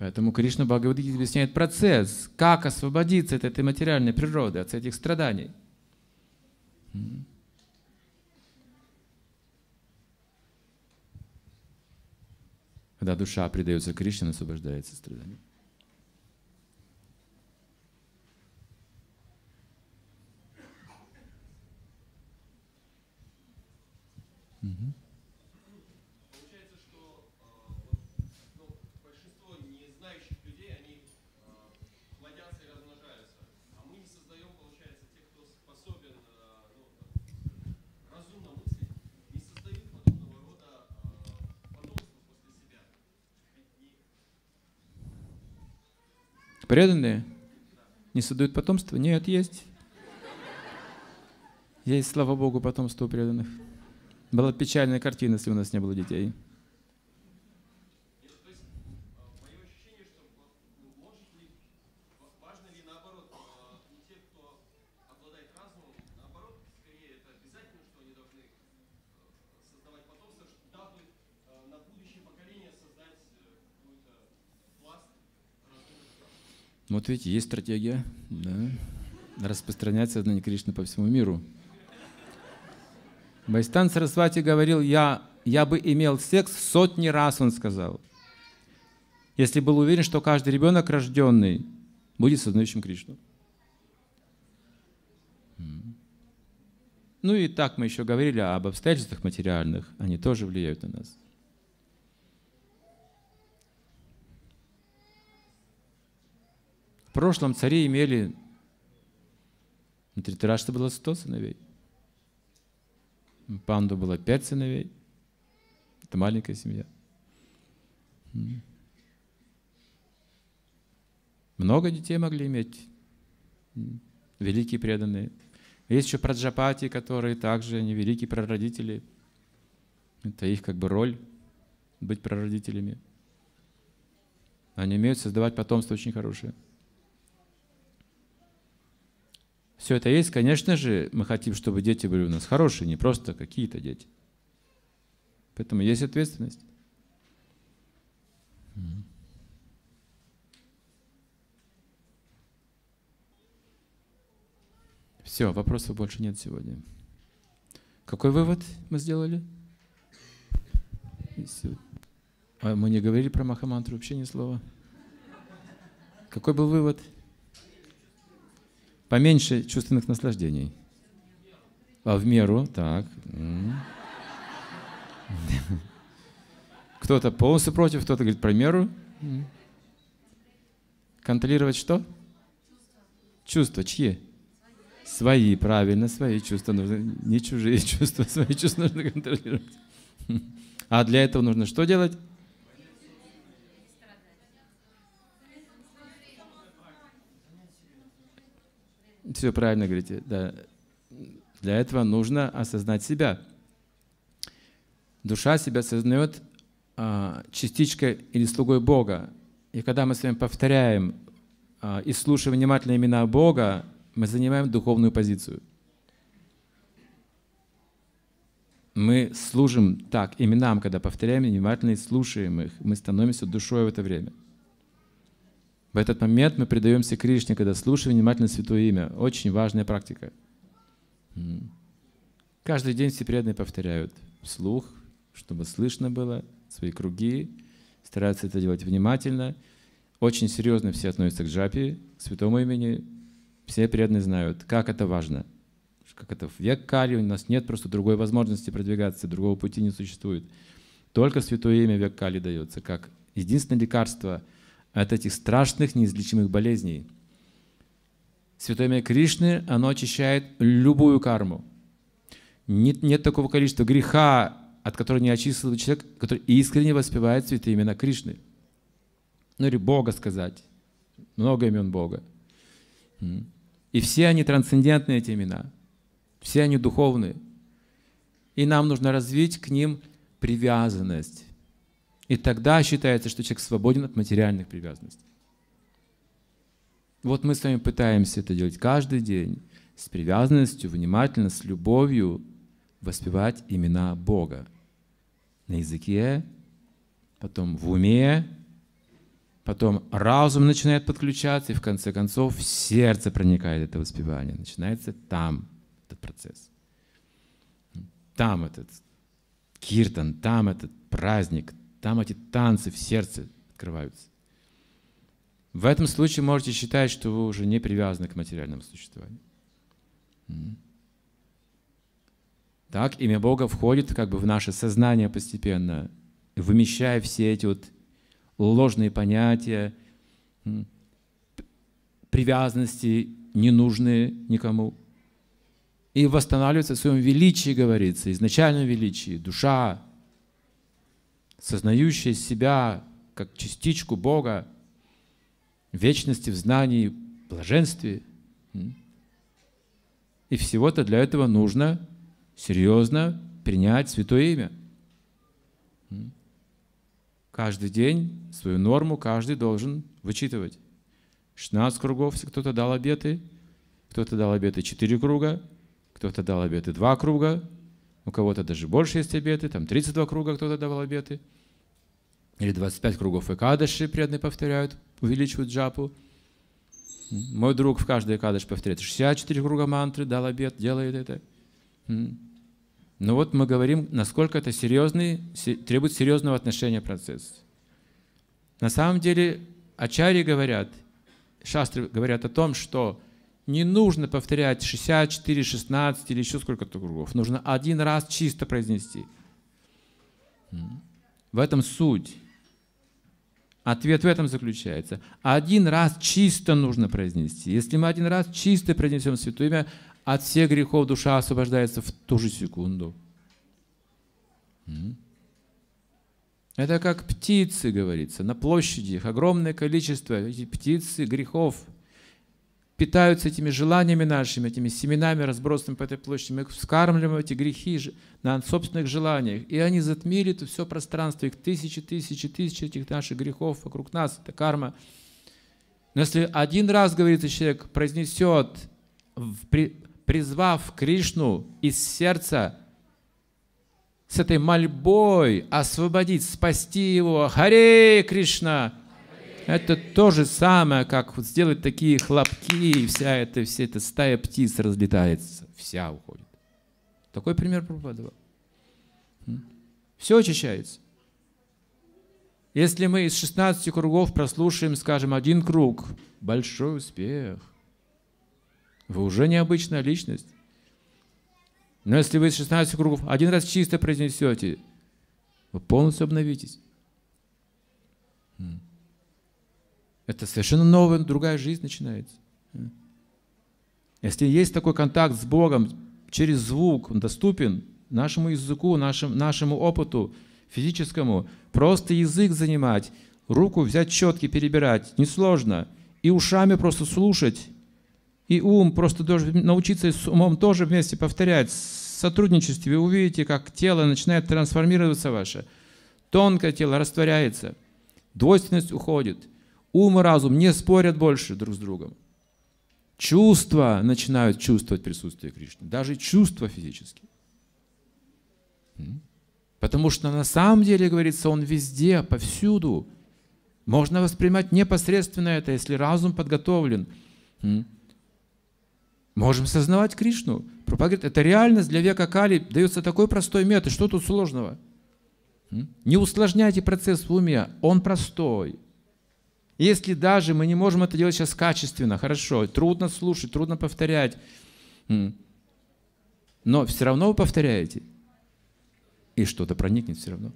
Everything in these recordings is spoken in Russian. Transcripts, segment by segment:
Поэтому Кришна Бхагавадгите объясняет процесс, как освободиться от этой материальной природы, от этих страданий. Когда душа предается Кришне, освобождается от страданий. Преданные не создают потомство? Нет, есть. Есть, слава Богу, потомство у преданных. Была печальная картина, если у нас не было детей. Вот видите, есть стратегия, да, распространять сознание Кришны по всему миру. Байстан Сарасвати говорил, я, я бы имел секс сотни раз, он сказал, если был уверен, что каждый ребенок рожденный будет сознающим Кришну. Ну и так мы еще говорили об обстоятельствах материальных, они тоже влияют на нас. В прошлом цари имели, на Тритарашта было 100 сыновей. Панду было 5 сыновей. Это маленькая семья. Много детей могли иметь. Великие преданные. Есть еще праджапати, которые также они великие прародители. Это их как бы роль быть прародителями. Они умеют создавать потомство очень хорошее. Все это есть, конечно же, мы хотим, чтобы дети были у нас хорошие, не просто какие-то дети. Поэтому есть ответственность. Все, вопросов больше нет сегодня. Какой вывод мы сделали? А мы не говорили про Махамантру вообще ни слова. Какой был вывод? Поменьше чувственных наслаждений. А в меру, так. Кто-то полностью против, кто-то говорит про меру. Контролировать что? Чувства. Чьи? Свои, правильно, свои чувства нужно. Не чужие чувства, свои чувства нужно контролировать. А для этого нужно что делать? Все правильно говорите. Да. Для этого нужно осознать себя. Душа себя осознает а, частичкой или слугой Бога. И когда мы с вами повторяем а, и слушаем внимательно имена Бога, мы занимаем духовную позицию. Мы служим так именам, когда повторяем внимательно и слушаем их, мы становимся душой в это время. В этот момент мы предаемся Кришне, когда слушаем внимательно Святое Имя. Очень важная практика. Каждый день все преданные повторяют вслух, чтобы слышно было, свои круги, стараются это делать внимательно. Очень серьезно все относятся к джапе, к святому имени. Все преданные знают, как это важно. Как это в век Кали, у нас нет просто другой возможности продвигаться, другого пути не существует. Только святое имя век Кали дается, как единственное лекарство – от этих страшных неизлечимых болезней. Святое имя Кришны, оно очищает любую карму. Нет, нет такого количества греха, от которого не очистился человек, который искренне воспевает святые имена Кришны. Ну или Бога сказать. Много имен Бога. И все они трансцендентные, эти имена. Все они духовные. И нам нужно развить к ним привязанность. И тогда считается, что человек свободен от материальных привязанностей. Вот мы с вами пытаемся это делать каждый день, с привязанностью, внимательно, с любовью воспевать имена Бога. На языке, потом в уме, потом разум начинает подключаться, и в конце концов в сердце проникает это воспевание. Начинается там этот процесс. Там этот киртан, там этот праздник, там эти танцы в сердце открываются. В этом случае можете считать, что вы уже не привязаны к материальному существованию. Так, имя Бога входит как бы в наше сознание постепенно, вымещая все эти вот ложные понятия, привязанности ненужные никому. И восстанавливается в своем величии, говорится, изначальном величии. Душа, сознающая себя как частичку Бога, вечности в знании, блаженстве. И всего-то для этого нужно серьезно принять Святое Имя. Каждый день свою норму каждый должен вычитывать. 16 кругов, если кто-то дал обеты, кто-то дал обеты 4 круга, кто-то дал обеты 2 круга, у кого-то даже больше есть обеты, там 32 круга кто-то давал обеты, или 25 кругов Экадыши преданные повторяют, увеличивают джапу. Мой друг в каждой Экадыш повторяет 64 круга мантры, дал обед, делает это. Но вот мы говорим, насколько это серьезный, требует серьезного отношения процесс. На самом деле, ачари говорят, шастры говорят о том, что не нужно повторять 64, 16 или еще сколько-то кругов. Нужно один раз чисто произнести. В этом суть. Ответ в этом заключается. Один раз чисто нужно произнести. Если мы один раз чисто произнесем Святое Имя, от всех грехов душа освобождается в ту же секунду. Это как птицы, говорится, на площади их огромное количество, птицы грехов питаются этими желаниями нашими, этими семенами, разбросанными по этой площади. Мы вскармливаем эти грехи на собственных желаниях. И они затмили это все пространство, их тысячи, тысячи, тысячи этих наших грехов вокруг нас. Это карма. Но если один раз, говорится, человек произнесет, призвав Кришну из сердца, с этой мольбой освободить, спасти его, Харе Кришна, это то же самое, как вот сделать такие хлопки, и вся эта, вся эта стая птиц разлетается, вся уходит. Такой пример Прабхупада Все очищается. Если мы из 16 кругов прослушаем, скажем, один круг, большой успех. Вы уже необычная личность. Но если вы из 16 кругов один раз чисто произнесете, вы полностью обновитесь. Это совершенно новая, другая жизнь начинается. Если есть такой контакт с Богом через звук, он доступен нашему языку, нашему, нашему опыту физическому, просто язык занимать, руку взять четки, перебирать, несложно. И ушами просто слушать, и ум просто должен научиться с умом тоже вместе повторять. В сотрудничестве вы увидите, как тело начинает трансформироваться ваше. Тонкое тело растворяется, двойственность уходит – Ум и разум не спорят больше друг с другом. Чувства начинают чувствовать присутствие Кришны, даже чувства физические. Потому что на самом деле, говорится, он везде, повсюду. Можно воспринимать непосредственно это, если разум подготовлен. Можем сознавать Кришну. Говорит, это реальность для века Кали дается такой простой метод. Что тут сложного? Не усложняйте процесс в уме, он простой. Если даже мы не можем это делать сейчас качественно, хорошо, трудно слушать, трудно повторять, но все равно вы повторяете, и что-то проникнет все равно.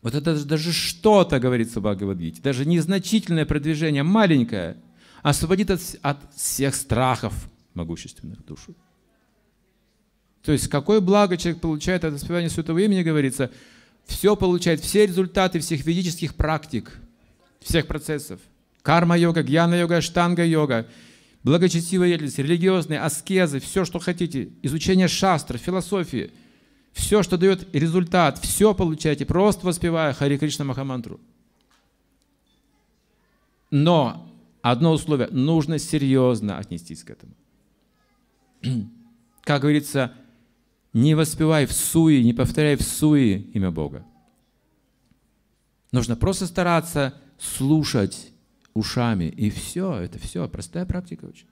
Вот это даже что-то, говорится в Бхагавадгите, даже незначительное продвижение, маленькое, освободит от, от всех страхов могущественных душу. То есть, какое благо человек получает от воспевания Святого имени, говорится, все получает, все результаты всех ведических практик – всех процессов. Карма-йога, гьяна-йога, штанга-йога, благочестивая деятельность, религиозные, аскезы, все, что хотите, изучение шастр, философии, все, что дает результат, все получаете, просто воспевая Хари Кришна Махамантру. Но одно условие, нужно серьезно отнестись к этому. Как говорится, не воспевай в суе, не повторяй в суе имя Бога. Нужно просто стараться слушать ушами. И все, это все, простая практика очень.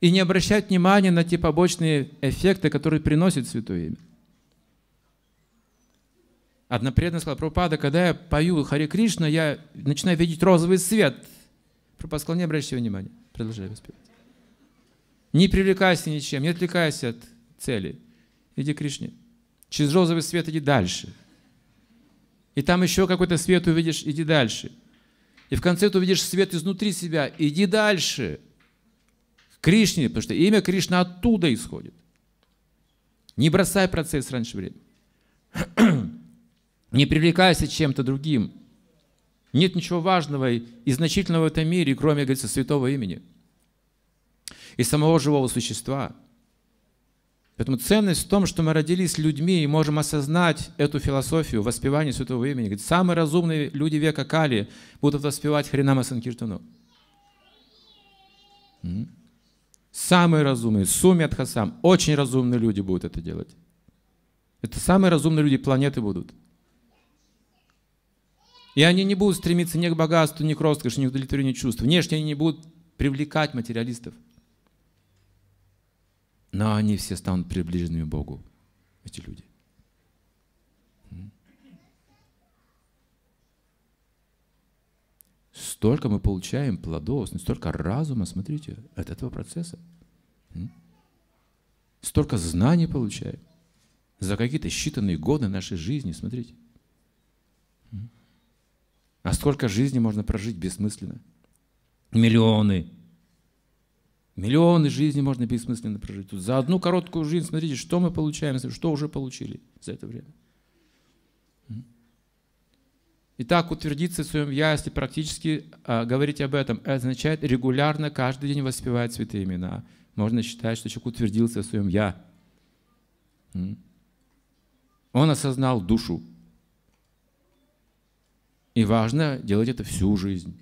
И не обращать внимания на те побочные эффекты, которые приносит Святое Имя. Одна преданная сказала, Прабхупада, когда я пою Хари Кришна, я начинаю видеть розовый свет. Прабхупада сказал, не обращай внимания, продолжай воспевать. Не привлекайся ничем, не отвлекайся от цели. Иди к Кришне. Через розовый свет иди дальше. И там еще какой-то свет увидишь, иди дальше. И в конце ты увидишь свет изнутри себя, иди дальше. К Кришне, потому что имя Кришна оттуда исходит. Не бросай процесс раньше времени. Не привлекайся чем-то другим. Нет ничего важного и значительного в этом мире, кроме, говорится, святого имени и самого живого существа. Поэтому ценность в том, что мы родились людьми и можем осознать эту философию воспевания святого имени. Говорит, самые разумные люди века Кали будут воспевать Хринама Санкиртану. Самые разумные, Суми Адхасам, очень разумные люди будут это делать. Это самые разумные люди планеты будут. И они не будут стремиться ни к богатству, ни к роскоши, ни к удовлетворению чувств. Внешне они не будут привлекать материалистов. Но они все станут приближенными Богу, эти люди. Столько мы получаем плодов, столько разума, смотрите, от этого процесса. Столько знаний получаем за какие-то считанные годы нашей жизни, смотрите. А сколько жизни можно прожить бессмысленно? Миллионы. Миллионы жизней можно бессмысленно прожить. За одну короткую жизнь, смотрите, что мы получаем, что уже получили за это время. Итак, утвердиться в своем «я», если практически а, говорить об этом, это означает регулярно каждый день воспевать святые имена. Можно считать, что человек утвердился в своем «я». Он осознал душу. И важно делать это всю жизнь.